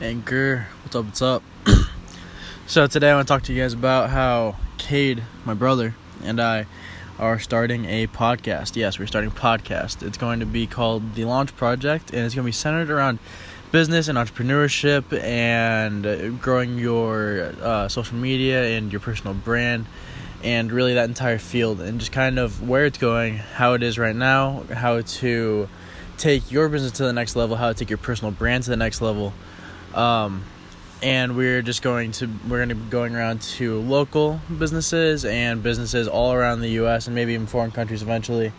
Anchor, what's up? What's up? so today I want to talk to you guys about how Cade, my brother, and I are starting a podcast. Yes, we're starting a podcast. It's going to be called The Launch Project, and it's going to be centered around business and entrepreneurship and growing your uh, social media and your personal brand and really that entire field and just kind of where it's going, how it is right now, how to take your business to the next level, how to take your personal brand to the next level um, and we're just going to we're going to be going around to local businesses and businesses all around the U.S. and maybe even foreign countries eventually,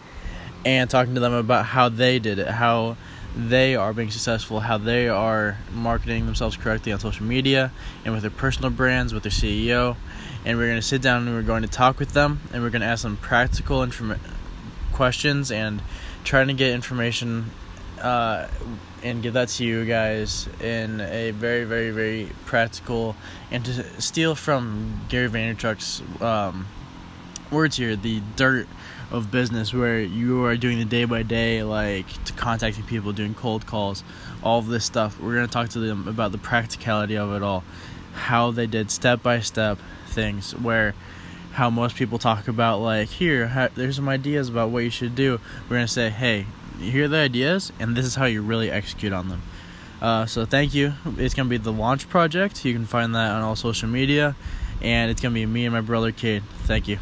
and talking to them about how they did it, how they are being successful, how they are marketing themselves correctly on social media and with their personal brands, with their CEO. And we're going to sit down and we're going to talk with them and we're going to ask them practical inform- questions and trying to get information uh, and give that to you guys in a very, very, very practical and to steal from Gary Vaynerchuk's um, words here, the dirt of business, where you are doing the day by day, like to contacting people, doing cold calls, all of this stuff. We're gonna talk to them about the practicality of it all, how they did step by step things, where how most people talk about like here, there's some ideas about what you should do. We're gonna say, hey, here are the ideas, and this is how you really execute on them. Uh, so thank you. It's gonna be the launch project. You can find that on all social media, and it's gonna be me and my brother Cade. Thank you.